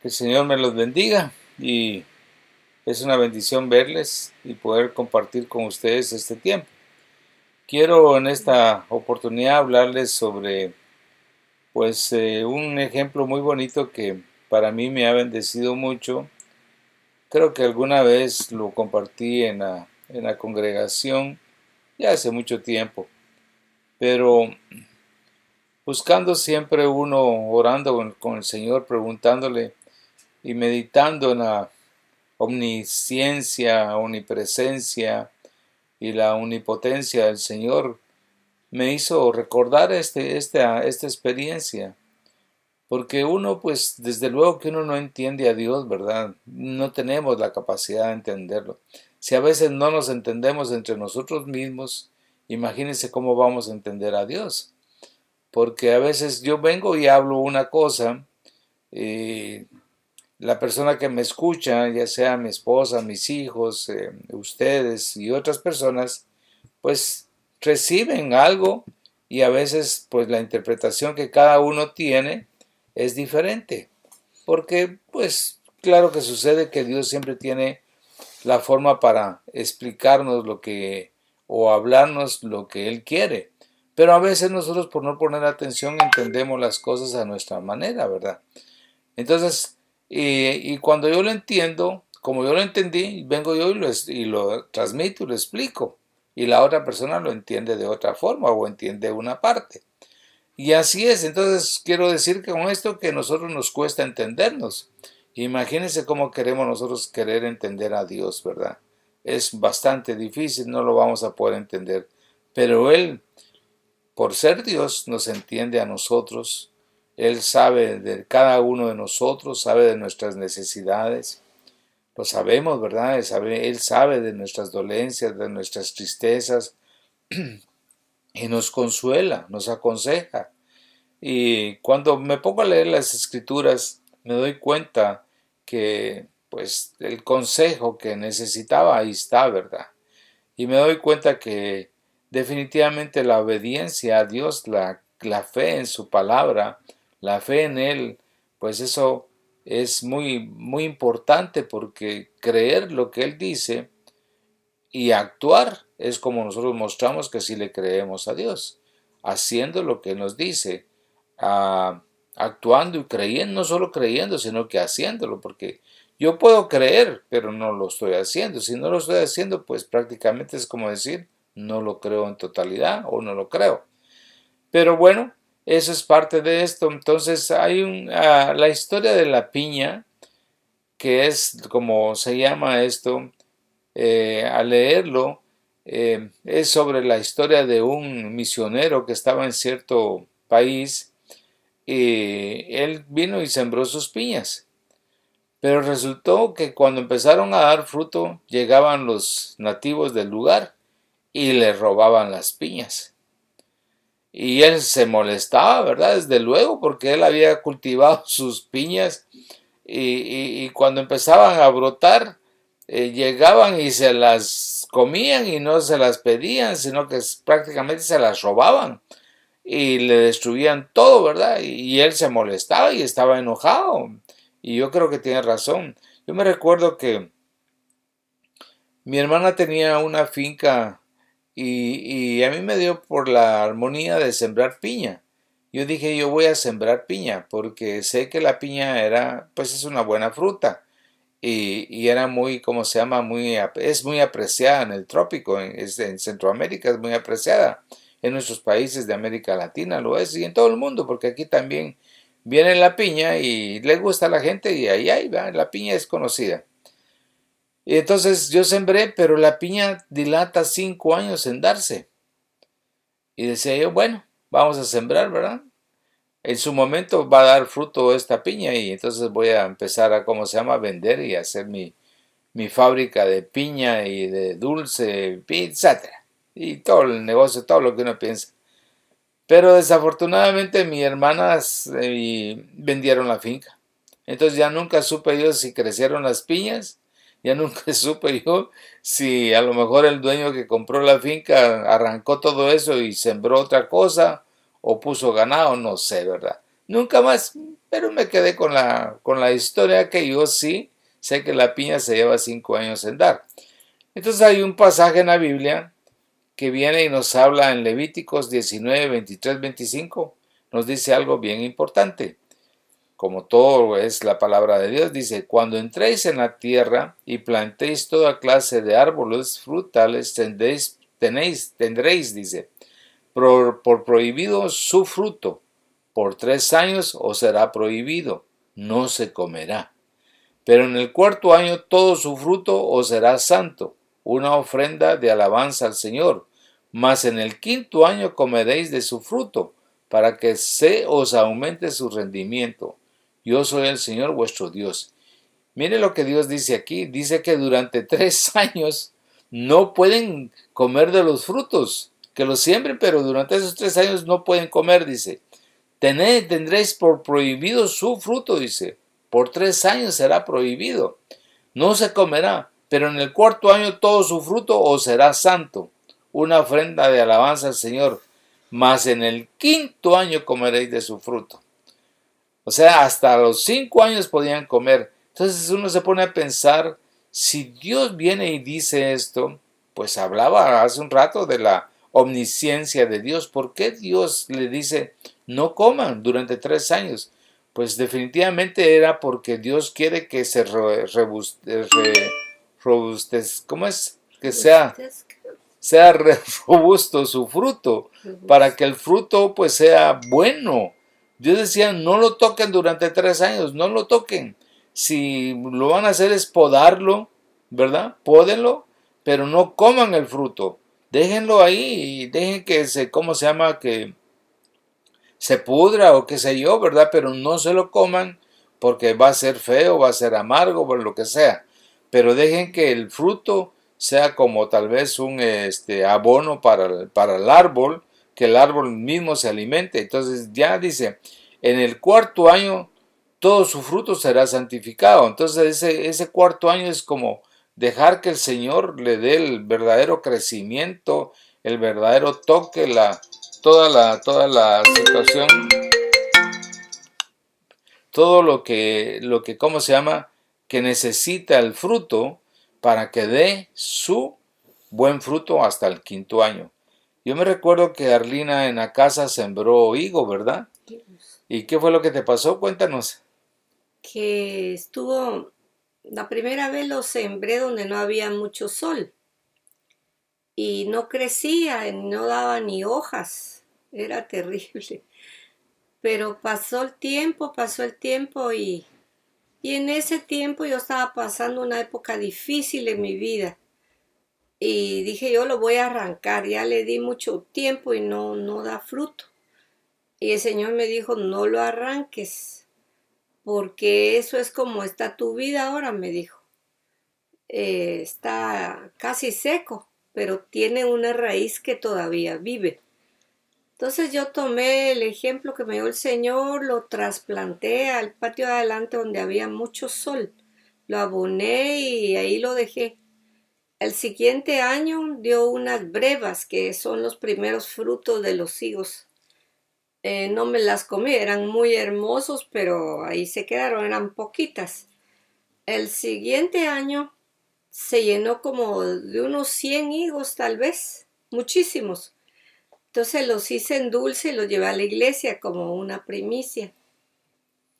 Que el Señor me los bendiga y es una bendición verles y poder compartir con ustedes este tiempo. Quiero en esta oportunidad hablarles sobre pues eh, un ejemplo muy bonito que para mí me ha bendecido mucho. Creo que alguna vez lo compartí en la, en la congregación ya hace mucho tiempo, pero buscando siempre uno, orando con, el Señor, preguntándole y meditando en la omnisciencia, omnipresencia y la omnipotencia del Señor, me hizo recordar este, esta, esta experiencia. Porque uno, pues, desde luego que uno no entiende a Dios, ¿verdad? No tenemos la capacidad de entenderlo. Si a veces no nos entendemos entre nosotros mismos, imagínense cómo vamos a entender a Dios porque a veces yo vengo y hablo una cosa, y la persona que me escucha, ya sea mi esposa, mis hijos, eh, ustedes y otras personas, pues reciben algo y a veces pues la interpretación que cada uno tiene es diferente. Porque pues claro que sucede que Dios siempre tiene la forma para explicarnos lo que o hablarnos lo que Él quiere. Pero a veces nosotros por no poner atención entendemos las cosas a nuestra manera, ¿verdad? Entonces, y, cuando yo lo entiendo, como yo lo entendí, vengo yo y lo, y lo transmito y lo explico. Y la otra persona lo entiende de otra forma o entiende una parte. Y así es, entonces quiero decir que con esto que nosotros nos cuesta entendernos. Imagínense cómo queremos nosotros querer entender a Dios, ¿verdad? Es bastante difícil, no lo vamos a poder entender. Pero Él por ser Dios nos entiende a nosotros, Él sabe de cada uno de nosotros, sabe de nuestras necesidades, lo sabemos, ¿verdad? Él sabe, de nuestras dolencias, de nuestras tristezas, y nos consuela, nos aconseja. Y cuando me pongo a leer las escrituras, me doy cuenta que pues el consejo que necesitaba ahí está, ¿verdad? Y me doy cuenta que Definitivamente la obediencia a Dios, la, la fe en su palabra, la fe en Él, pues eso es muy, muy importante porque creer lo que Él dice y actuar es como nosotros mostramos que sí le creemos a Dios, haciendo lo que nos dice, actuando y creyendo, no solo creyendo, sino que haciéndolo, porque yo puedo creer, pero no lo estoy haciendo. Si no lo estoy haciendo, pues prácticamente es como decir, no lo creo en totalidad o no lo creo. Pero bueno, eso es parte de esto. Entonces hay un, ah, la historia de la piña, que es como se llama esto, eh, al leerlo, eh, es sobre la historia de un misionero que estaba en cierto país y él vino y sembró sus piñas. Pero resultó que cuando empezaron a dar fruto llegaban los nativos del lugar y le robaban las piñas. Y él se molestaba, ¿verdad? Desde luego, porque él había cultivado sus piñas y, cuando empezaban a brotar, eh, llegaban y se las comían y no se las pedían, sino que prácticamente se las robaban y le destruían todo, ¿verdad? Y, él se molestaba y estaba enojado. Y yo creo que tiene razón. Yo me recuerdo que mi hermana tenía una finca y, a mí me dio por la armonía de sembrar piña. Yo dije, yo voy a sembrar piña porque sé que la piña era, pues es una buena fruta. Y, era muy, como se llama? Muy, es muy apreciada en el trópico, en, en Centroamérica es muy apreciada. En nuestros países de América Latina lo es y en todo el mundo, porque aquí también viene la piña y le gusta a la gente y ahí, ahí va, la piña es conocida. Y entonces yo sembré, pero la piña dilata cinco años en darse. Y decía yo, bueno, vamos a sembrar, ¿verdad? En su momento va a dar fruto esta piña y entonces voy a empezar a, ¿cómo se llama?, vender y hacer mi, mi fábrica de piña y de dulce, etc. Y todo el negocio, todo lo que uno piensa. Pero desafortunadamente mis hermanas eh, vendieron la finca. Entonces ya nunca supe yo si crecieron las piñas ya nunca supe yo si a lo mejor el dueño que compró la finca arrancó todo eso y sembró otra cosa o puso ganado, no sé, ¿verdad? nunca más, pero me quedé con la, con la historia que yo sí sé que la piña se lleva cinco años en dar. Entonces hay un pasaje en la Biblia que viene y nos habla en Levíticos 19, 23, 25, nos dice algo bien importante. Como todo es la palabra de Dios, dice, cuando entréis en la tierra y plantéis toda clase de árboles frutales, tendréis, tenéis, tendréis dice, por, por prohibido su fruto, por tres años os será prohibido, no se comerá. Pero en el cuarto año todo su fruto os será santo, una ofrenda de alabanza al Señor. Mas en el quinto año comeréis de su fruto, para que se os aumente su rendimiento. Yo soy el Señor vuestro Dios. Mire lo que Dios dice aquí. Dice que durante tres años no pueden comer de los frutos, que los siembren, pero durante esos tres años no pueden comer, dice. Tendréis por prohibido su fruto, dice. Por tres años será prohibido. No se comerá, pero en el cuarto año todo su fruto os será santo, una ofrenda de alabanza al Señor. Mas en el quinto año comeréis de su fruto. O sea, hasta los cinco años podían comer. Entonces uno se pone a pensar, si Dios viene y dice esto, pues hablaba hace un rato de la omnisciencia de Dios. ¿Por qué Dios le dice no coman durante tres años? Pues definitivamente era porque Dios quiere que se robuste, ¿cómo es? Que sea, sea robusto su fruto, para que el fruto pues sea bueno. Dios decía, no lo toquen durante tres años, no lo toquen. Si lo van a hacer es podarlo, ¿verdad? Pódenlo, pero no coman el fruto déjenlo ahí y dejen que se, ¿cómo se llama? Que se pudra o qué sé yo, ¿verdad? Pero no se lo coman porque va a ser feo, va a ser amargo, o lo que sea. Pero dejen que el fruto sea como tal vez un este, abono para, para el árbol, que el árbol mismo se alimente. Entonces ya dice, en el cuarto año todo su fruto será santificado. Entonces ese, ese cuarto año es como dejar que el Señor le dé el verdadero crecimiento, el verdadero toque, la, toda, la, toda la situación, todo lo que, lo que, ¿cómo se llama? Que necesita el fruto para que dé su buen fruto hasta el quinto año. Yo me recuerdo que Arlina en la casa sembró higo, ¿verdad? ¿Y qué fue lo que te pasó? Cuéntanos. Que estuvo la primera vez lo sembré donde no había mucho sol y no crecía, no daba ni hojas, era terrible. Pero pasó el tiempo, pasó el tiempo y, y en ese tiempo yo estaba pasando una época difícil en mi vida. Y dije, yo lo voy a arrancar, ya le di mucho tiempo y no, no da fruto. Y el Señor me dijo, no lo arranques, porque eso es como está tu vida ahora, me dijo. Eh, está casi seco, pero tiene una raíz que todavía vive. Entonces yo tomé el ejemplo que me dio el Señor, lo trasplanté al patio de adelante donde había mucho sol, lo aboné y ahí lo dejé. El siguiente año dio unas brevas, que son los primeros frutos de los higos. Eh, no me las comí, eran muy hermosos, pero ahí se quedaron, eran poquitas. El siguiente año se llenó como de unos 100 higos tal vez, muchísimos. Entonces los hice en dulce y los llevé a la iglesia como una primicia.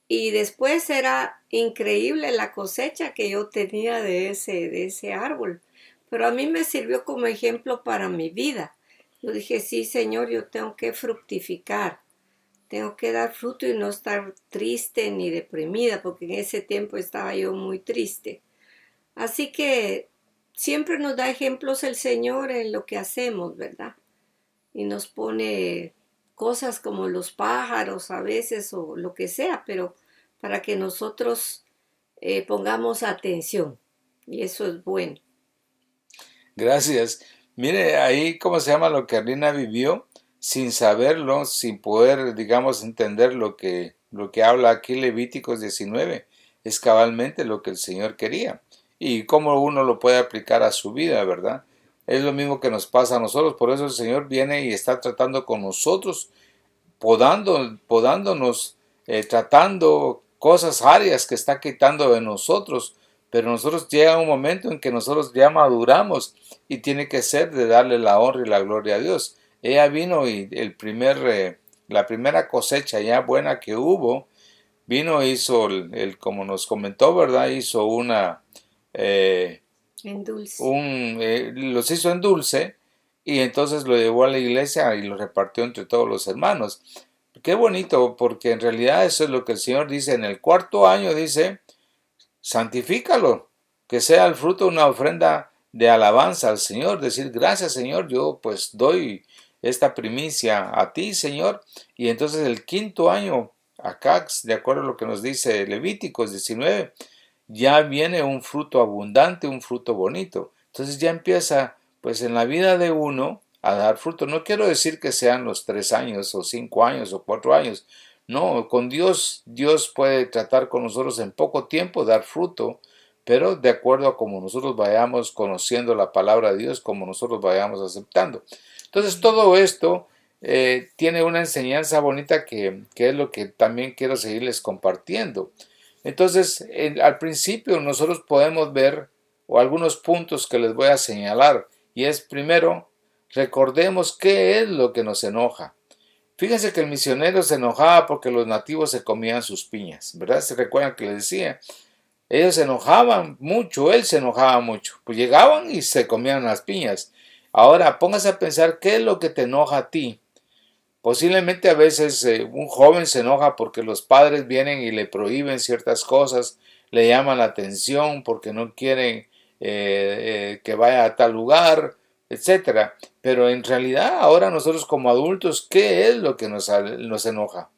Y después era increíble la cosecha que yo tenía de ese, de ese árbol. Pero a mí me sirvió como ejemplo para mi vida. Yo dije, sí, Señor, yo tengo que fructificar tengo que dar fruto y no estar triste ni deprimida, porque en ese tiempo estaba yo muy triste. Así que siempre nos da ejemplos el Señor en lo que hacemos, ¿verdad? Y nos pone cosas como los pájaros a veces o lo que sea, pero para que nosotros eh, pongamos atención. Y eso es bueno. Gracias. Mire ahí cómo se llama lo que Arlina vivió sin saberlo, sin poder, digamos, entender lo que, lo que habla aquí Levíticos 19, es cabalmente lo que el Señor quería. Y cómo uno lo puede aplicar a su vida, ¿verdad? Es lo mismo que nos pasa a nosotros, por eso el Señor viene y está tratando con nosotros, podando, podándonos eh, tratando cosas áreas que está quitando de nosotros, pero nosotros llega un momento en que nosotros ya maduramos y tiene que ser de darle la honra y la gloria a Dios. Ella vino y el primer, eh, la primera cosecha ya buena que hubo, vino, hizo, el, como nos comentó, ¿verdad? Hizo una... Eh, en dulce. Un, eh, los hizo en dulce y entonces lo llevó a la iglesia y lo repartió entre todos los hermanos. Qué bonito, porque en realidad eso es lo que el Señor dice en el cuarto año, dice, santifícalo, que sea el fruto una ofrenda de alabanza al Señor, decir, gracias Señor, yo pues doy esta primicia a ti, Señor, y entonces el quinto año, acá, de acuerdo a lo que nos dice Levíticos 19, ya viene un fruto abundante, un fruto bonito. Entonces ya empieza, pues en la vida de uno, a dar fruto. No quiero decir que sean los tres años o cinco años o cuatro años. No, con Dios, Dios puede tratar con nosotros en poco tiempo, dar fruto, pero de acuerdo a como nosotros vayamos conociendo la palabra de Dios, como nosotros vayamos aceptando. Entonces todo esto eh, tiene una enseñanza bonita que, que, es lo que también quiero seguirles compartiendo. Entonces, al principio nosotros podemos ver o algunos puntos que les voy a señalar y es primero Recordemos qué es lo que nos enoja. Fíjense que el misionero se enojaba porque los nativos se comían sus piñas, ¿verdad? ¿Se recuerdan que le decía? Ellos se enojaban mucho, él se enojaba mucho. Pues llegaban y se comían las piñas. Ahora, póngase a pensar qué es lo que te enoja a ti. Posiblemente a veces eh, un joven se enoja porque los padres vienen y le prohíben ciertas cosas, le llaman la atención porque no quieren eh, eh, que vaya a tal lugar, etcétera. Pero en realidad ahora nosotros como adultos, ¿qué es lo que nos, nos enoja?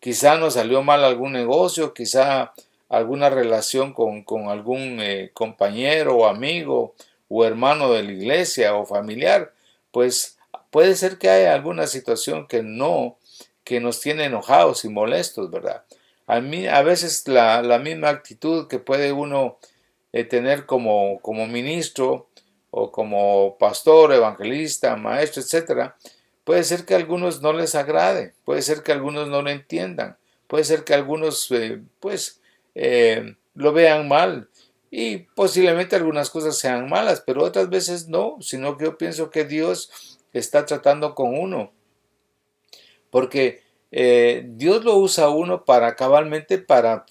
Quizá nos salió mal algún negocio, quizá alguna relación con, con algún eh, compañero o amigo o hermano de la iglesia o familiar, pues puede ser que haya alguna situación que no, que nos tiene enojados y molestos, ¿verdad? A mí, a veces la, la misma actitud que puede uno eh, tener como, como ministro o como pastor, evangelista, maestro, etcétera, puede ser que a algunos no les agrade, puede ser que algunos no lo entiendan, puede ser que algunos eh, pues eh, lo vean mal y posiblemente algunas cosas sean malas, pero otras veces no, sino que yo pienso que Dios está tratando con uno, porque eh, Dios lo usa a uno para cabalmente para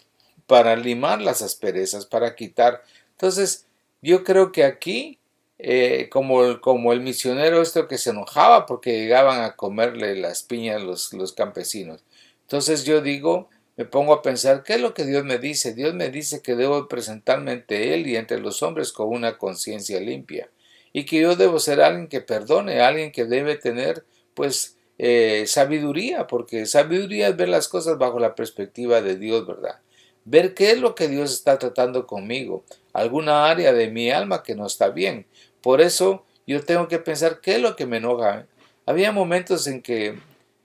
para limar las asperezas, para quitar. Entonces, yo creo que aquí eh, como, el, como el misionero esto que se enojaba porque llegaban a comerle las piñas los, los campesinos. Entonces yo digo, me pongo a pensar, ¿qué es lo que Dios me dice? Dios me dice que debo presentarme ante Él y entre los hombres con una conciencia limpia y que yo debo ser alguien que perdone, alguien que debe tener pues eh, sabiduría, porque sabiduría es ver las cosas bajo la perspectiva de Dios, ¿verdad? Ver qué es lo que Dios está tratando conmigo, alguna área de mi alma que no está bien, por eso yo tengo que pensar qué es lo que me enoja. Había momentos en que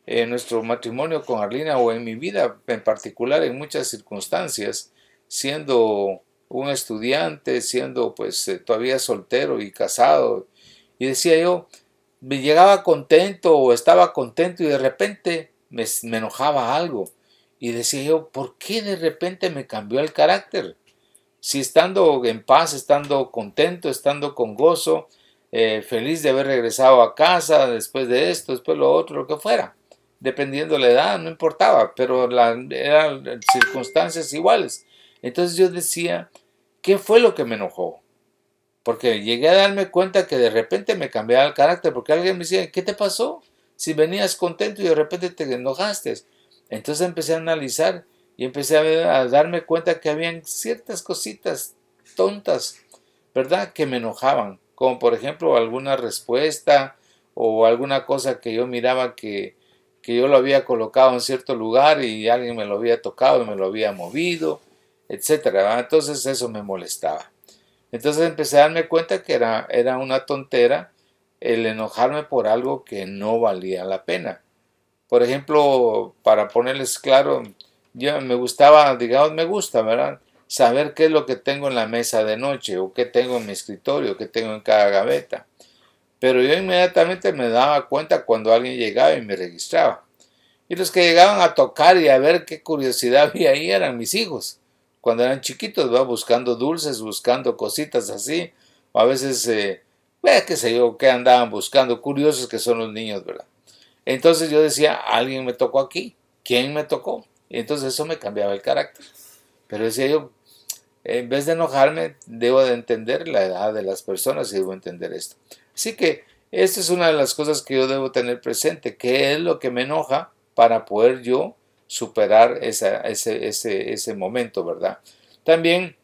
en nuestro matrimonio con Arlina o en mi vida en particular, en muchas circunstancias, siendo un estudiante, siendo pues eh, todavía soltero y casado, y decía yo, me llegaba contento o estaba contento y de repente me, me enojaba algo. Y decía yo, ¿por qué de repente me cambió el carácter? Si estando en paz, estando contento, estando con gozo, eh, feliz de haber regresado a casa después de esto, después lo otro, lo que fuera, dependiendo la edad, no importaba, pero la, eran circunstancias iguales. Entonces yo decía, ¿qué fue lo que me enojó? Porque llegué a darme cuenta que de repente me cambiaba el carácter, porque alguien me decía, ¿qué te pasó? Si venías contento y de repente te enojaste. Entonces empecé a analizar y empecé a, darme cuenta que habían ciertas cositas tontas, ¿verdad? Que me enojaban, como por ejemplo alguna respuesta o alguna cosa que yo miraba que, que yo lo había colocado en cierto lugar y alguien me lo había tocado y me lo había movido, etcétera. Entonces eso me molestaba. Entonces empecé a darme cuenta que era, era una tontera el enojarme por algo que no valía la pena. Por ejemplo, para ponerles claro, yo me gustaba, digamos, me gusta, ¿verdad? Saber qué es lo que tengo en la mesa de noche o qué tengo en mi escritorio, qué tengo en cada gaveta. Pero yo inmediatamente me daba cuenta cuando alguien llegaba y me registraba. Y los que llegaban a tocar y a ver qué curiosidad había ahí eran mis hijos. Cuando eran chiquitos, va buscando dulces, buscando cositas así. O a veces, eh, qué sé yo, qué andaban buscando, curiosos que son los niños, ¿verdad? Entonces yo decía, alguien me tocó aquí. ¿Quién me tocó? Y entonces eso me cambiaba el carácter. Pero decía yo, en vez de enojarme, debo de entender la edad de las personas y debo entender esto. Así que esta es una de las cosas que yo debo tener presente, qué es lo que me enoja para poder yo superar ese, ese, ese, momento, ¿verdad? También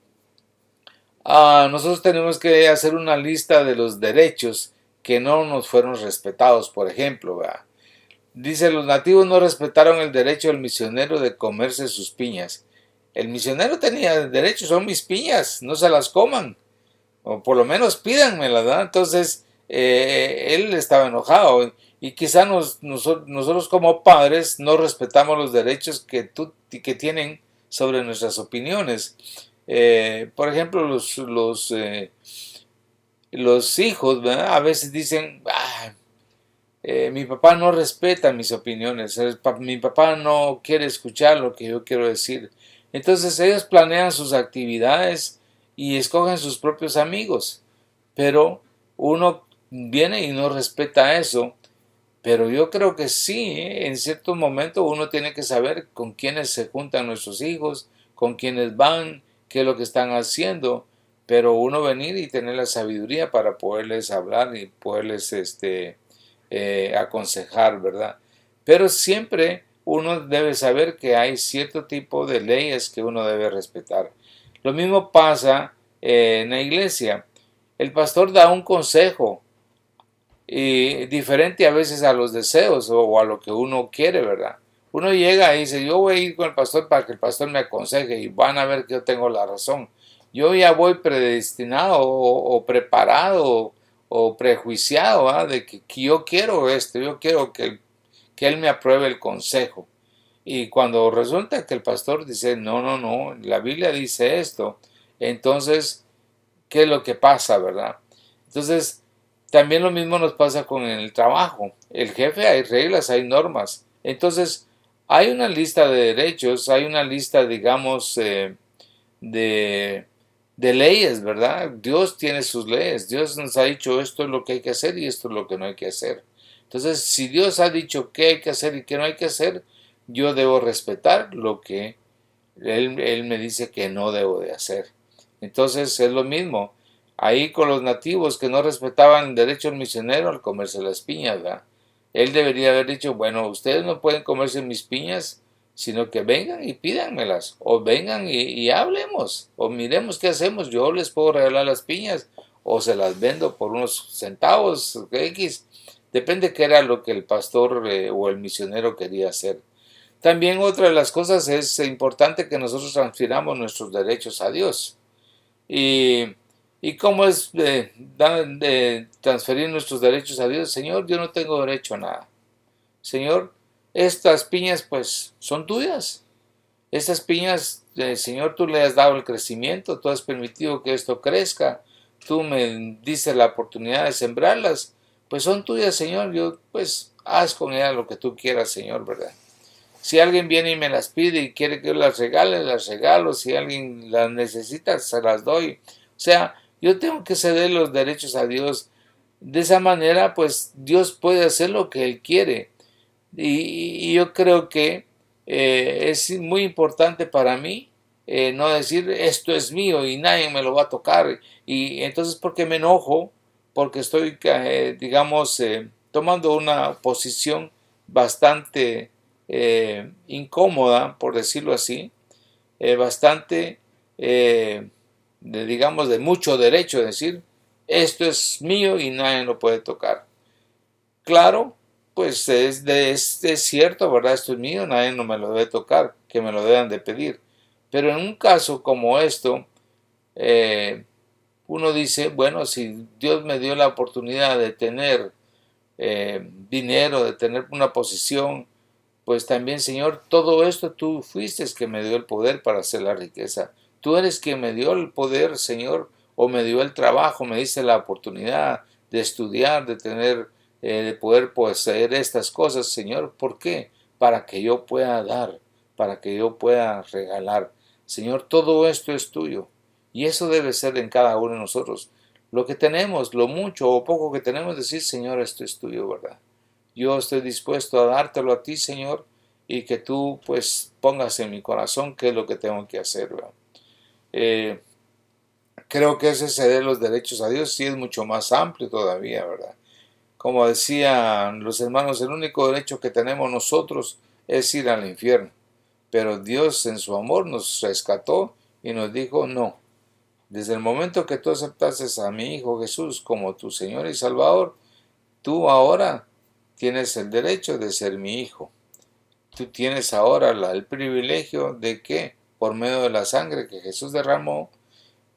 ah, nosotros tenemos que hacer una lista de los derechos que no nos fueron respetados, por ejemplo, ¿verdad? Dice, los nativos no respetaron el derecho del misionero de comerse sus piñas. El misionero tenía derecho, son mis piñas, no se las coman. O por lo menos pídanmelas, ¿verdad? Entonces, eh, él estaba enojado y quizá nosotros como padres no respetamos los derechos que, tú, que tienen sobre nuestras opiniones. Eh, por ejemplo, los, los, eh, los hijos a veces dicen, ah, mi papá no respeta mis opiniones, mi papá no quiere escuchar lo que yo quiero decir. Entonces ellos planean sus actividades y escogen sus propios amigos, pero uno viene y no respeta eso. Pero yo creo que sí, ¿eh? en cierto momento uno tiene que saber con quiénes se juntan nuestros hijos, con quiénes van, qué es lo que están haciendo, pero uno venir y tener la sabiduría para poderles hablar y poderles este, eh, aconsejar, ¿verdad? Pero siempre uno debe saber que hay cierto tipo de leyes que uno debe respetar. Lo mismo pasa eh, en la iglesia. El pastor da un consejo, y diferente a veces a los deseos o, a lo que uno quiere, ¿verdad? Uno llega y dice, yo voy a ir con el pastor para que el pastor me aconseje y van a ver que yo tengo la razón. Yo ya voy predestinado o, preparado o prejuiciado ¿ah? de que, yo quiero esto, yo quiero que, que él me apruebe el consejo. Y cuando resulta que el pastor dice, no, no, no, la Biblia dice esto, entonces, ¿qué es lo que pasa, verdad? Entonces, también lo mismo nos pasa con el trabajo. El jefe hay reglas, hay normas. Entonces, hay una lista de derechos, hay una lista, digamos, eh, de, de leyes, ¿verdad? Dios tiene sus leyes. Dios nos ha dicho esto es lo que hay que hacer y esto es lo que no hay que hacer. Entonces, si Dios ha dicho qué hay que hacer y qué no hay que hacer, yo debo respetar lo que él, él me dice que no debo de hacer. Entonces, es lo mismo ahí con los nativos que no respetaban el derecho del misionero al comerse las piñas, ¿verdad? Él debería haber dicho, bueno, ustedes no pueden comerse mis piñas, sino que vengan y pídanmelas, o vengan y, hablemos, o miremos qué hacemos, yo les puedo regalar las piñas, o se las vendo por unos centavos, X, depende qué era lo que el pastor eh, o el misionero quería hacer. También otra de las cosas es importante que nosotros transfiramos nuestros derechos a Dios. Y ¿Y cómo es de, transferir nuestros derechos a Dios? Señor, yo no tengo derecho a nada. Señor, estas piñas pues son tuyas. Estas piñas, eh, Señor, tú le has dado el crecimiento, tú has permitido que esto crezca, tú me dices la oportunidad de sembrarlas, pues son tuyas, Señor. Yo pues haz con ellas lo que tú quieras, Señor, ¿verdad? Si alguien viene y me las pide y quiere que yo las regale, las regalo. Si alguien las necesita, se las doy. O sea, yo tengo que ceder los derechos a Dios. De esa manera, pues Dios puede hacer lo que Él quiere. Y, yo creo que eh, es muy importante para mí eh, no decir esto es mío y nadie me lo va a tocar. Y entonces, porque me enojo? Porque estoy, eh, digamos, tomando una posición bastante incómoda, por decirlo así, bastante digamos, de mucho derecho, de decir, esto es mío y nadie lo puede tocar. Claro, pues es, de, es, cierto, ¿verdad? Esto es mío, nadie no me lo debe tocar, que me lo deban de pedir. Pero en un caso como esto, eh, uno dice, bueno, si Dios me dio la oportunidad de tener eh, dinero, de tener una posición, pues también, Señor, todo esto tú fuiste que me dio el poder para hacer la riqueza. Tú eres quien me dio el poder, Señor, o me dio el trabajo, me diste la oportunidad de estudiar, de tener, eh, de poder poseer estas cosas, Señor. ¿Por qué? para que yo pueda dar, para que yo pueda regalar. Señor, todo esto es tuyo. Y eso debe ser en cada uno de nosotros. Lo que tenemos, lo mucho o poco que tenemos, decir, Señor, esto es tuyo, ¿verdad? Yo estoy dispuesto a dártelo a ti, Señor, y que tú pues pongas en mi corazón qué es lo que tengo que hacer, ¿verdad? Eh, creo que ese ceder los derechos a Dios sí es mucho más amplio todavía, ¿verdad? Como decían los hermanos, el único derecho que tenemos nosotros es ir al infierno. Pero Dios en su amor nos rescató y nos dijo, no, desde el momento que tú aceptaste a mi Hijo Jesús como tu Señor y Salvador, tú ahora tienes el derecho de ser mi Hijo. Tú tienes ahora el privilegio de que, por medio de la sangre que Jesús derramó,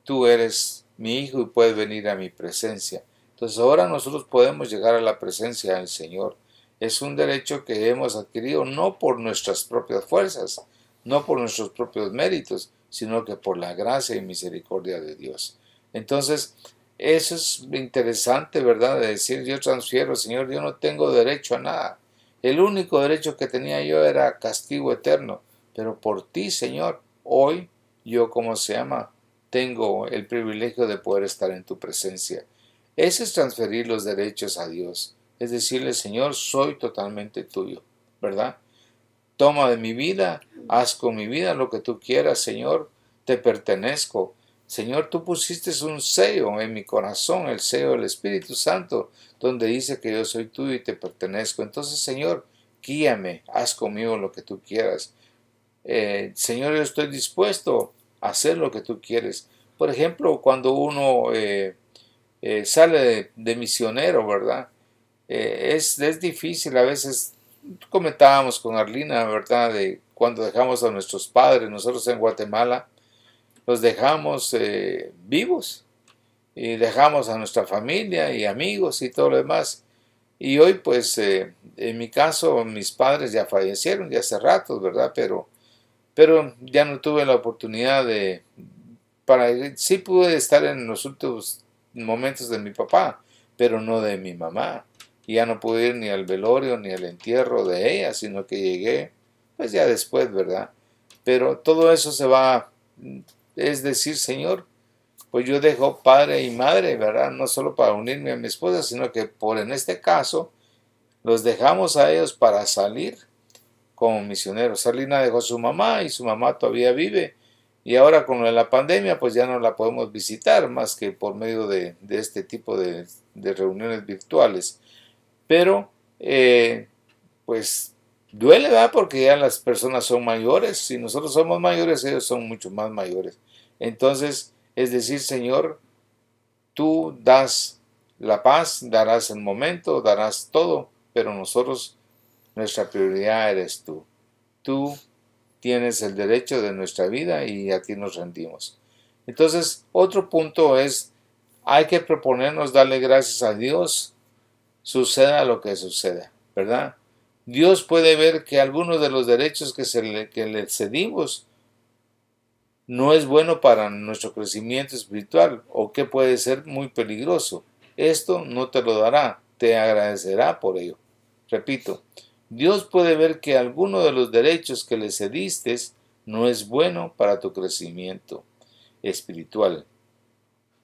tú eres mi Hijo y puedes venir a mi presencia. Entonces ahora nosotros podemos llegar a la presencia del Señor. Es un derecho que hemos adquirido no por nuestras propias fuerzas, no por nuestros propios méritos, sino que por la gracia y misericordia de Dios. Entonces, eso es interesante, ¿verdad? De decir, yo transfiero, Señor, yo no tengo derecho a nada. El único derecho que tenía yo era castigo eterno, pero por ti, Señor, hoy yo, como se llama, tengo el privilegio de poder estar en tu presencia. Ese es transferir los derechos a Dios. Es decirle, Señor, soy totalmente tuyo, ¿verdad? Toma de mi vida, haz con mi vida lo que tú quieras, Señor, te pertenezco. Señor, tú pusiste un sello en mi corazón, el sello del Espíritu Santo, donde dice que yo soy tuyo y te pertenezco. Entonces, Señor, guíame, haz conmigo lo que tú quieras. Eh, Señor, yo estoy dispuesto a hacer lo que tú quieres. Por ejemplo, cuando uno eh, eh, sale de, misionero, ¿verdad? Eh, es, es, difícil a veces, comentábamos con Arlina, ¿verdad? De cuando dejamos a nuestros padres, nosotros en Guatemala, los dejamos eh, vivos y dejamos a nuestra familia y amigos y todo lo demás. Y hoy, pues, en mi caso, mis padres ya fallecieron ya hace rato, ¿verdad? Pero, pero ya no tuve la oportunidad de, para, sí pude estar en los últimos momentos de mi papá, pero no de mi mamá. Y ya no pude ir ni al velorio ni al entierro de ella, sino que llegué, pues ya después, ¿verdad? Pero todo eso se va, es decir, Señor, pues yo dejo padre y madre, ¿verdad? No solo para unirme a mi esposa, sino que por en este caso, los dejamos a ellos para salir como misioneros. Salina dejó a su mamá y su mamá todavía vive y ahora con la pandemia pues ya no la podemos visitar más que por medio de, este tipo de, reuniones virtuales. Pero eh, pues duele, ¿verdad? Porque ya las personas son mayores. Si nosotros somos mayores, ellos son mucho más mayores. Entonces, es decir, Señor, tú das la paz, darás el momento, darás todo, pero nosotros, nuestra prioridad eres tú. Tú tienes el derecho de nuestra vida y a ti nos rendimos. Entonces, otro punto es, hay que proponernos darle gracias a Dios, suceda lo que suceda, ¿verdad? Dios puede ver que algunos de los derechos que, le, que le cedimos no es bueno para nuestro crecimiento espiritual o que puede ser muy peligroso. Esto no te lo dará, te agradecerá por ello. Repito, Dios puede ver que alguno de los derechos que le cediste no es bueno para tu crecimiento espiritual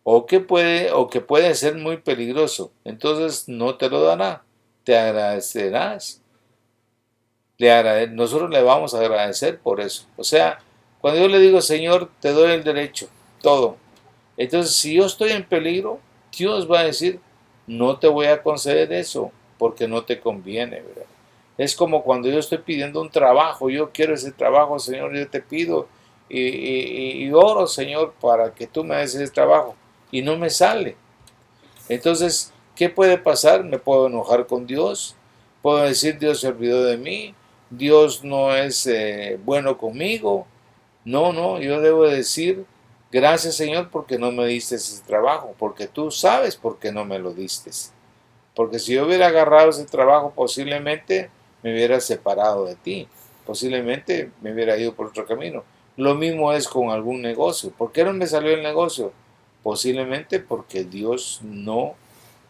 o que puede o que puede ser muy peligroso, entonces no te lo dará, te agradecerás. Le nosotros le vamos a agradecer por eso. O sea, cuando yo le digo, Señor, te doy el derecho, todo. Entonces, si yo estoy en peligro, Dios va a decir, no te voy a conceder eso, porque no te conviene, ¿verdad? Es como cuando yo estoy pidiendo un trabajo, yo quiero ese trabajo, Señor, yo te pido y, oro, Señor, para que tú me des ese trabajo y no me sale. Entonces, ¿qué puede pasar? Me puedo enojar con Dios, puedo decir Dios se olvidó de mí, Dios no es eh, bueno conmigo. No, no, yo debo decir, gracias Señor porque no me diste ese trabajo, porque tú sabes por qué no me lo diste. Porque si yo hubiera agarrado ese trabajo posiblemente me hubiera separado de ti. Posiblemente me hubiera ido por otro camino. Lo mismo es con algún negocio. ¿Por qué no me salió el negocio? Posiblemente porque Dios no,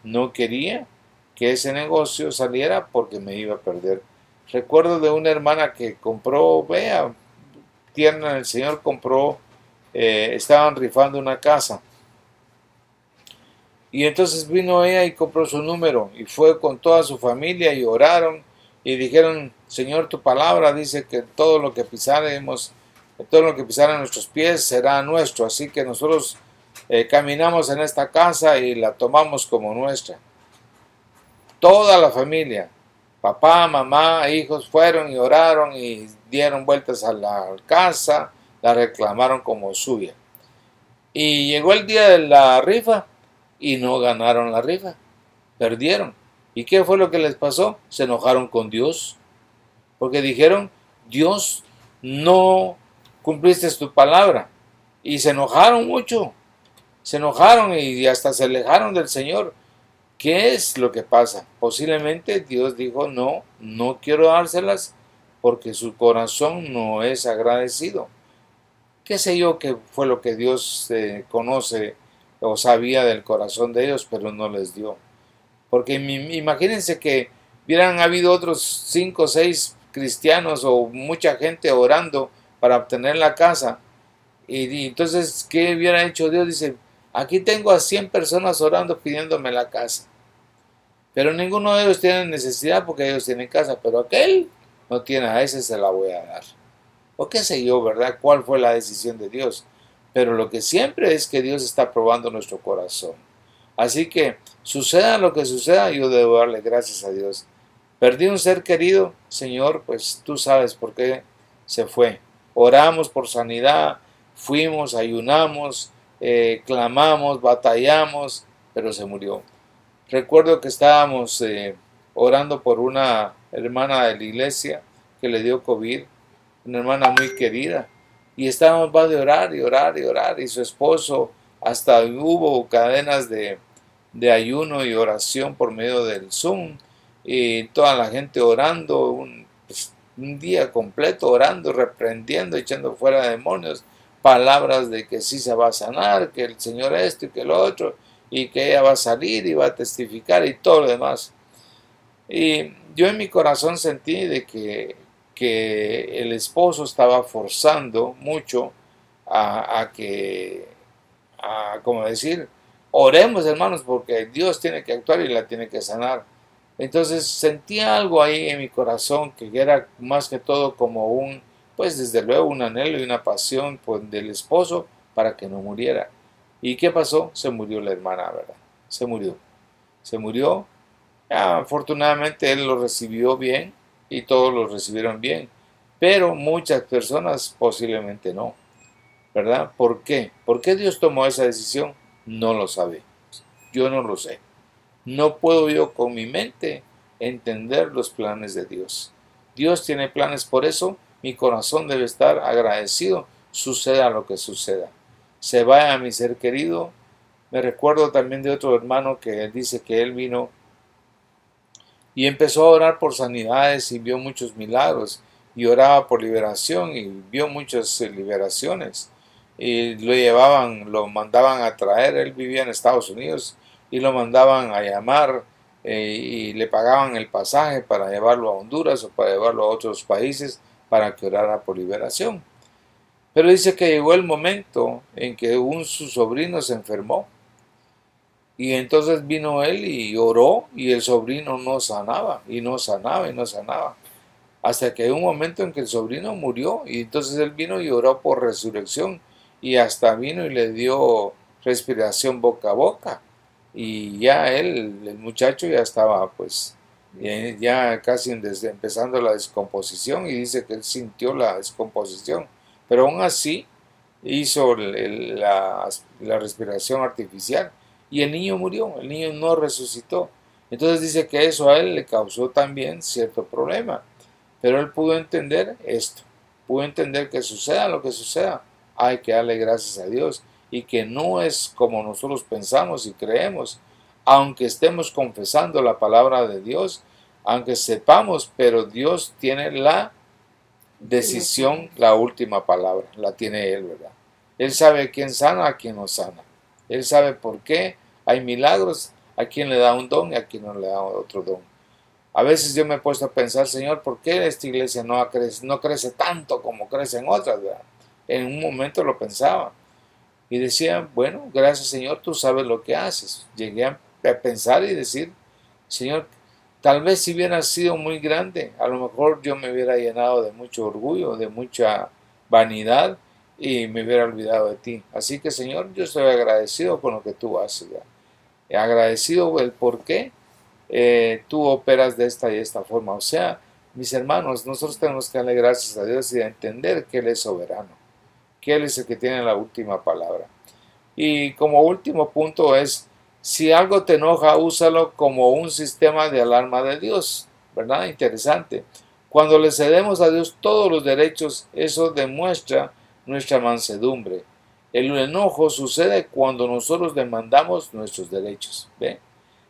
no quería que ese negocio saliera porque me iba a perder Recuerdo de una hermana que compró, vea, tierna el Señor compró, eh, estaban rifando una casa. Y entonces vino ella y compró su número y fue con toda su familia y oraron y dijeron, Señor, tu palabra dice que todo lo que pisaremos, todo lo que pisara nuestros pies será nuestro. Así que nosotros eh, caminamos en esta casa y la tomamos como nuestra. Toda la familia, papá, mamá, hijos, fueron y oraron y dieron vueltas a la casa, la reclamaron como suya. Y llegó el día de la rifa y no ganaron la rifa, perdieron. ¿Y qué fue lo que les pasó? Se enojaron con Dios. Porque dijeron, Dios, no cumpliste tu palabra. Y se enojaron mucho. Se enojaron y hasta se alejaron del Señor. ¿Qué es lo que pasa? Posiblemente Dios dijo, no, no quiero dárselas porque su corazón no es agradecido. ¿Qué sé yo que fue lo que Dios eh, conoce o sabía del corazón de ellos, pero no les dio? Porque imagínense que hubieran habido otros cinco o seis cristianos o mucha gente orando para obtener la casa. Y, entonces, ¿qué hubiera hecho Dios? Dice, aquí tengo a 100 personas orando pidiéndome la casa. Pero ninguno de ellos tiene necesidad porque ellos tienen casa, pero aquel no tiene, a ese se la voy a dar. O qué sé yo, ¿verdad? ¿Cuál fue la decisión de Dios? Pero lo que siempre es que Dios está probando nuestro corazón. Así que suceda lo que suceda, yo debo darle gracias a Dios. Perdí un ser querido, Señor, pues tú sabes por qué se fue. Oramos por sanidad, fuimos, ayunamos, eh, clamamos, batallamos, pero se murió. Recuerdo que estábamos eh, orando por una hermana de la iglesia que le dio COVID, una hermana muy querida, y estábamos va de orar y orar y orar, y su esposo, hasta hubo cadenas de, de ayuno y oración por medio del Zoom y toda la gente orando, un, pues, un, día completo orando, reprendiendo, echando fuera demonios, palabras de que sí se va a sanar, que el Señor esto y que lo otro, y que ella va a salir y va a testificar y todo lo demás. Y yo en mi corazón sentí de que, que el esposo estaba forzando mucho a, a que, a, como decir, Oremos, hermanos, porque Dios tiene que actuar y la tiene que sanar. Entonces sentía algo ahí en mi corazón que era más que todo como un, pues desde luego un anhelo y una pasión pues, del esposo para que no muriera. ¿Y qué pasó? Se murió la hermana, ¿verdad? Se murió. Se murió. afortunadamente él lo recibió bien y todos lo recibieron bien, pero muchas personas posiblemente no. ¿Verdad? ¿Por qué? ¿Por qué Dios tomó esa decisión? No lo sabe. Yo no lo sé. No puedo yo con mi mente entender los planes de Dios. Dios tiene planes, por eso mi corazón debe estar agradecido, suceda lo que suceda. Se vaya mi ser querido. Me recuerdo también de otro hermano que dice que él vino y empezó a orar por sanidades y vio muchos milagros y oraba por liberación y vio muchas liberaciones y lo llevaban, lo mandaban a traer, él vivía en Estados Unidos y lo mandaban a llamar eh, y le pagaban el pasaje para llevarlo a Honduras o para llevarlo a otros países para que orara por liberación. Pero dice que llegó el momento en que un su sobrino se enfermó y entonces vino él y oró y el sobrino no sanaba y no sanaba y no sanaba. Hasta que hay un momento en que el sobrino murió y entonces él vino y oró por resurrección y hasta vino y le dio respiración boca a boca. Y ya él, el muchacho ya estaba pues ya casi empezando la descomposición y dice que él sintió la descomposición. Pero aún así hizo la, la respiración artificial y el niño murió, el niño no resucitó. Entonces dice que eso a él le causó también cierto problema. Pero él pudo entender esto, pudo entender que suceda lo que suceda, hay que darle gracias a Dios y que no es como nosotros pensamos y creemos, aunque estemos confesando la palabra de Dios, aunque sepamos, pero Dios tiene la decisión, la última palabra, la tiene Él, ¿verdad? Él sabe quién sana, a quién no sana. Él sabe por qué hay milagros, a quién le da un don y a quién no le da otro don. A veces yo me he puesto a pensar, Señor, ¿por qué esta iglesia no, crece, no crece tanto como crecen otras? En un momento lo pensaba. Y decía, bueno, gracias Señor, tú sabes lo que haces. Llegué a pensar y decir, Señor, tal vez si hubiera sido muy grande, a lo mejor yo me hubiera llenado de mucho orgullo, de mucha vanidad y me hubiera olvidado de ti. Así que Señor, yo estoy agradecido con lo que tú haces. ¿ya? Agradecido el por qué eh, tú operas de esta y esta forma. O sea, mis hermanos, nosotros tenemos que darle gracias a Dios y entender que Él es soberano, que es el que tiene la última palabra. Y como último punto es, si algo te enoja, úsalo como un sistema de alarma de Dios, ¿verdad? Interesante. Cuando le cedemos a Dios todos los derechos, eso demuestra nuestra mansedumbre. El enojo sucede cuando nosotros demandamos nuestros derechos. ¿ve?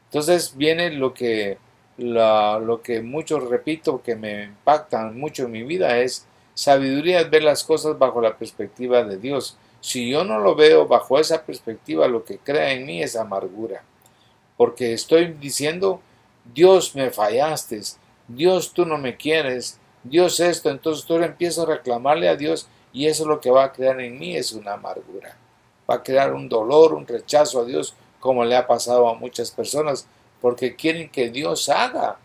Entonces viene lo que, lo que mucho repito que me impactan mucho en mi vida es sabiduría es ver las cosas bajo la perspectiva de Dios. Si yo no lo veo bajo esa perspectiva, lo que crea en mí es amargura. Porque estoy diciendo, Dios me fallaste, Dios tú no me quieres, Dios esto, entonces tú empiezo a reclamarle a Dios y eso lo que va a crear en mí es una amargura. Va a crear un dolor, un rechazo a Dios, como le ha pasado a muchas personas, porque quieren que Dios haga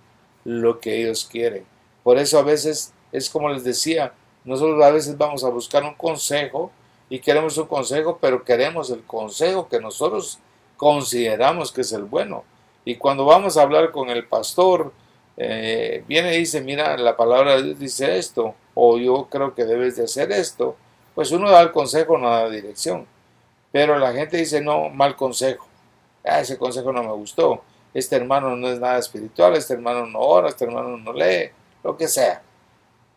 lo que ellos quieren. Por eso a veces es como les decía, nosotros a veces vamos a buscar un consejo y queremos un consejo, pero queremos el consejo que nosotros consideramos que es el bueno. Y cuando vamos a hablar con el pastor, eh, viene y dice, mira, la palabra de Dios dice esto, o yo creo que debes de hacer esto, pues uno da el consejo, no da la dirección. Pero la gente dice, no, mal consejo. Ah, ese consejo no me gustó. Este hermano no es nada espiritual, este hermano no ora, este hermano no lee, lo que sea.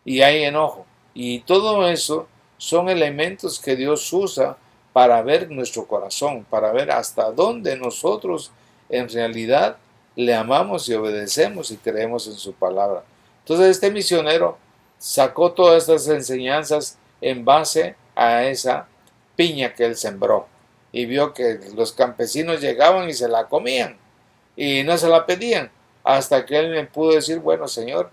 Y hay enojo. Y todo eso son elementos que Dios usa para ver nuestro corazón, para ver hasta dónde nosotros en realidad le amamos y obedecemos y creemos en su palabra. Entonces este misionero sacó todas estas enseñanzas en base a esa piña que él sembró y vio que los campesinos llegaban y se la comían y no se la pedían hasta que él me pudo decir, bueno Señor,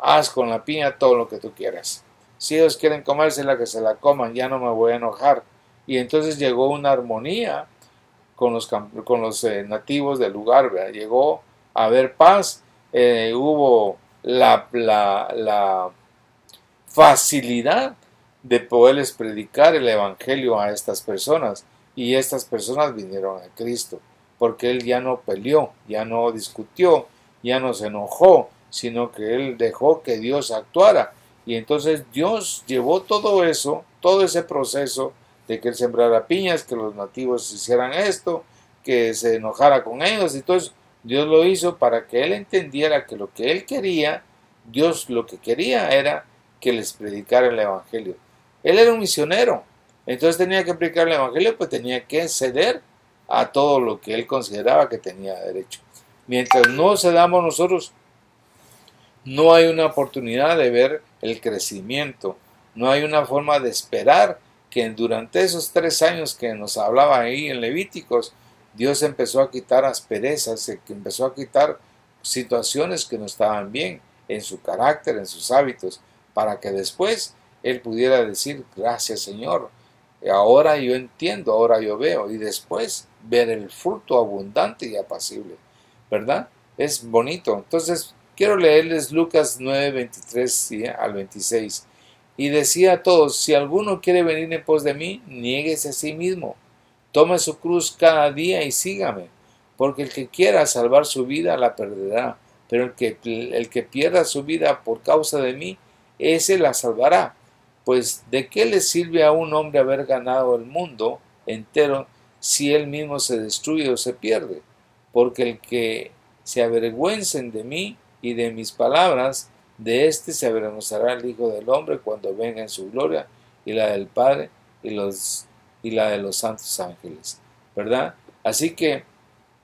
haz con la piña todo lo que tú quieras. Si ellos quieren comérsela, que se la coman, ya no me voy a enojar. Y entonces llegó una armonía con los, con los eh, nativos del lugar, llegó a haber paz, eh, hubo la, facilidad de poderles predicar el Evangelio a estas personas. Y estas personas vinieron a Cristo, porque Él ya no peleó, ya no discutió, ya no se enojó, sino que Él dejó que Dios actuara. Y entonces Dios llevó todo eso, todo ese proceso de que Él sembrara piñas, que los nativos hicieran esto, que se enojara con ellos. Entonces Dios lo hizo para que Él entendiera que lo que Él quería, Dios lo que quería era que les predicara el Evangelio. Él era un misionero, entonces tenía que predicar el Evangelio, pues tenía que ceder a todo lo que él consideraba que tenía derecho. Mientras no cedamos nosotros, no hay una oportunidad de ver el crecimiento, no hay una forma de esperar que durante esos tres años que nos hablaba ahí en Levíticos, Dios empezó a quitar asperezas, empezó a quitar situaciones que no estaban bien en su carácter, en sus hábitos, para que después él pudiera decir, gracias Señor, ahora yo entiendo, ahora yo veo, y después ver el fruto abundante y apacible, ¿verdad? Es bonito. Entonces, quiero leerles Lucas 9, 23 al 26. Y decía a todos, si alguno quiere venir en pos de mí, niéguese a sí mismo, tome su cruz cada día y sígame, porque el que quiera salvar su vida la perderá, pero el que, el que pierda su vida por causa de mí, ese la salvará. Pues ¿de qué le sirve a un hombre haber ganado el mundo entero si él mismo se destruye o se pierde? Porque el que se avergüencen de mí y de mis palabras, de éste se avergonzará el Hijo del Hombre cuando venga en su gloria y la del Padre y, los, y la de los santos ángeles. ¿Verdad? Así que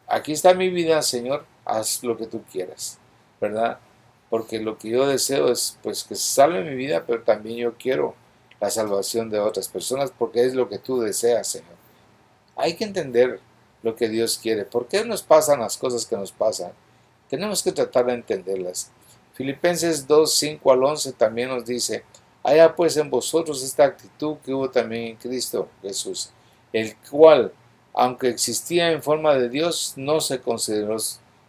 aquí está mi vida, Señor, haz lo que tú quieras. ¿Verdad? porque lo que yo deseo es pues que salve mi vida, pero también yo quiero la salvación de otras personas porque es lo que tú deseas, Señor. Hay que entender lo que Dios quiere. ¿Por qué nos pasan las cosas que nos pasan? Tenemos que tratar de entenderlas. Filipenses 2, 5 al 11 también nos dice, haya pues en vosotros esta actitud que hubo también en Cristo Jesús, el cual, aunque existía en forma de Dios, no se consideró,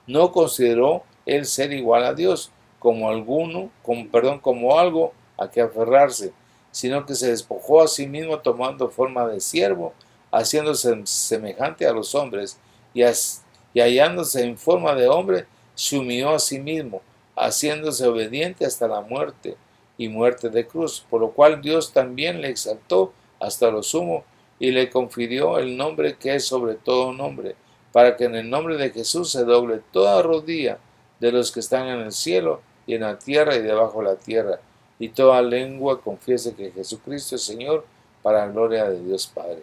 no consideró el ser igual a Dios como alguno, como, perdón, como algo a que aferrarse, sino que se despojó a sí mismo tomando forma de siervo, haciéndose semejante a los hombres, y, y hallándose en forma de hombre, se a sí mismo, haciéndose obediente hasta la muerte y muerte de cruz, por lo cual Dios también le exaltó hasta lo sumo y le confirió el nombre que es sobre todo nombre, para que en el nombre de Jesús se doble toda rodilla de los que están en el cielo y en la tierra y debajo de la tierra, y toda lengua confiese que Jesucristo es Señor para la gloria de Dios Padre.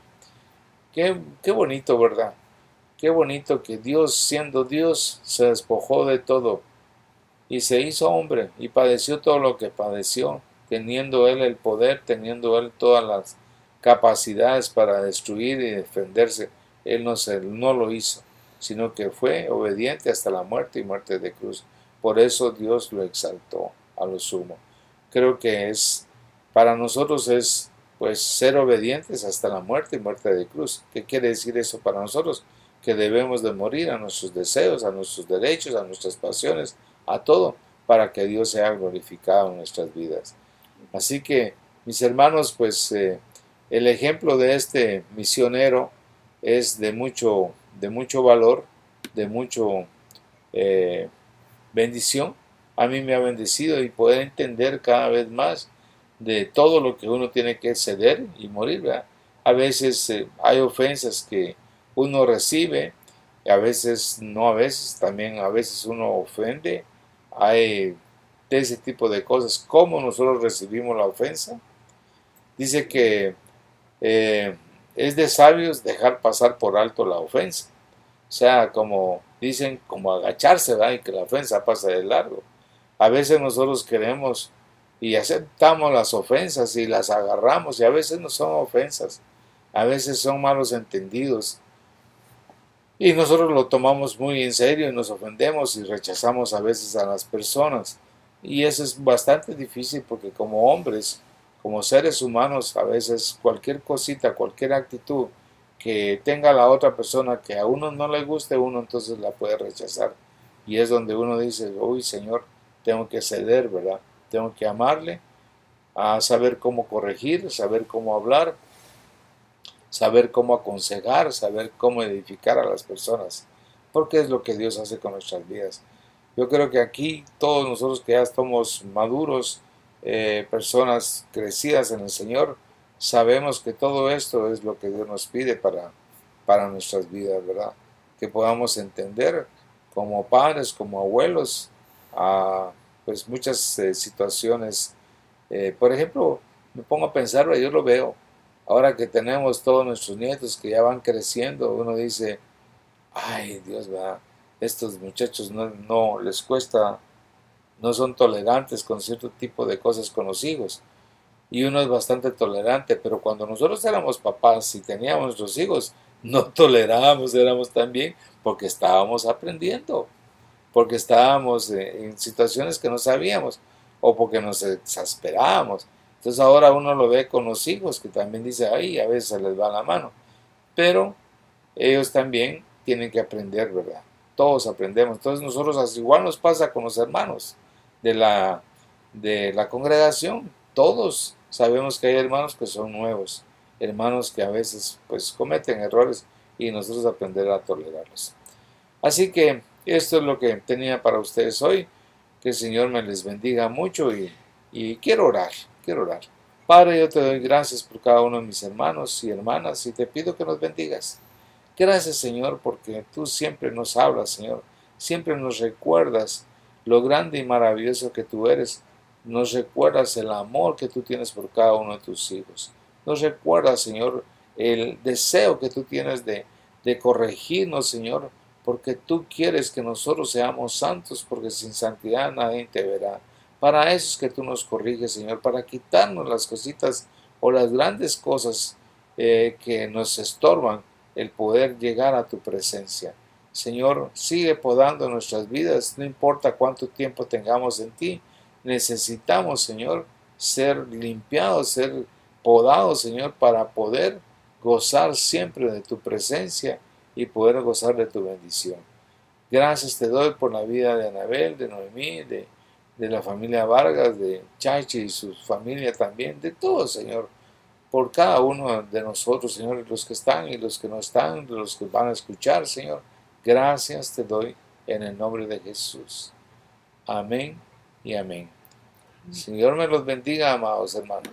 Qué, qué bonito, ¿verdad? Qué bonito que Dios, siendo Dios, se despojó de todo y se hizo hombre y padeció todo lo que padeció, teniendo él el poder, teniendo él todas las capacidades para destruir y defenderse. Él no, se, no lo hizo, sino que fue obediente hasta la muerte y muerte de cruz. Por eso Dios lo exaltó a lo sumo. Creo que es, para nosotros es, pues, ser obedientes hasta la muerte y muerte de cruz. ¿Qué quiere decir eso para nosotros? Que debemos de morir a nuestros deseos, a nuestros derechos, a nuestras pasiones, a todo para que Dios sea glorificado en nuestras vidas. Así que, mis hermanos, pues eh, el ejemplo de este misionero es de mucho, de mucho valor, de mucho eh, bendición. A mí me ha bendecido y poder entender cada vez más de todo lo que uno tiene que ceder y morir. A veces eh, hay ofensas que uno recibe, a veces no, a veces también, a veces uno ofende hay de ese tipo de cosas. ¿Cómo nosotros recibimos la ofensa? Dice que eh, es de sabios dejar pasar por alto la ofensa. O sea, como dicen, como agacharse, ¿verdad? Y que la ofensa pase de largo. A veces nosotros queremos y aceptamos las ofensas y las agarramos y a veces no son ofensas, a veces son malos entendidos y nosotros lo tomamos muy en serio y nos ofendemos y rechazamos a veces a las personas. Y eso es bastante difícil porque como hombres, como seres humanos, a veces cualquier cosita, cualquier actitud que tenga la otra persona que a uno no le guste, uno entonces la puede rechazar. Y es donde uno dice, uy Señor, tengo que ceder, ¿verdad? Tengo que amarle, a saber cómo corregir, saber cómo hablar, saber cómo aconsejar, saber cómo edificar a las personas, porque es lo que Dios hace con nuestras vidas. Yo creo que aquí todos nosotros que ya estamos maduros, eh, personas crecidas en el Señor, sabemos que todo esto es lo que Dios nos pide para, para nuestras vidas, ¿verdad? Que podamos entender como padres, como abuelos, a pues muchas eh, situaciones. Eh, por ejemplo, me pongo a pensar, yo lo veo, ahora que tenemos todos nuestros nietos que ya van creciendo, uno dice, ay Dios, va, estos muchachos no, no les cuesta, no son tolerantes con cierto tipo de cosas con los hijos. Y uno es bastante tolerante, pero cuando nosotros éramos papás y teníamos nuestros hijos, no tolerábamos, éramos también porque estábamos aprendiendo, porque estábamos en situaciones que no sabíamos o porque nos exasperábamos. Entonces ahora uno lo ve con los hijos, que también dice, ay, a veces les va la mano. Pero ellos también tienen que aprender, ¿verdad? Todos aprendemos. Entonces nosotros, igual nos pasa con los hermanos de la, de la congregación. Todos sabemos que hay hermanos que son nuevos, hermanos que a veces pues cometen errores y nosotros aprender a tolerarlos. Así que esto es lo que tenía para ustedes hoy. Que el Señor me les bendiga mucho y, y quiero orar. Quiero orar. Padre, yo te doy gracias por cada uno de mis hermanos y hermanas y te pido que nos bendigas. Gracias, Señor, porque tú siempre nos hablas, Señor. Siempre nos recuerdas lo grande y maravilloso que tú eres. Nos recuerdas el amor que tú tienes por cada uno de tus hijos. Nos recuerdas, Señor, el deseo que tú tienes de, de corregirnos, Señor, porque tú quieres que nosotros seamos santos, porque sin santidad nadie te verá. Para eso es que tú nos corriges, Señor, para quitarnos las cositas o las grandes cosas eh, que nos estorban el poder llegar a tu presencia. Señor, sigue podando nuestras vidas, no importa cuánto tiempo tengamos en ti. Necesitamos, Señor, ser limpiados, ser podados, Señor, para poder gozar siempre de tu presencia y poder gozar de tu bendición. Gracias te doy por la vida de Anabel, de Noemí, de, de la familia Vargas, de Chachi y su familia también, de todos, Señor, por cada uno de nosotros, Señor, los que están y los que no están, los que van a escuchar, Señor. Gracias te doy en el nombre de Jesús. Amén y amén. Señor me los bendiga, amados hermanos.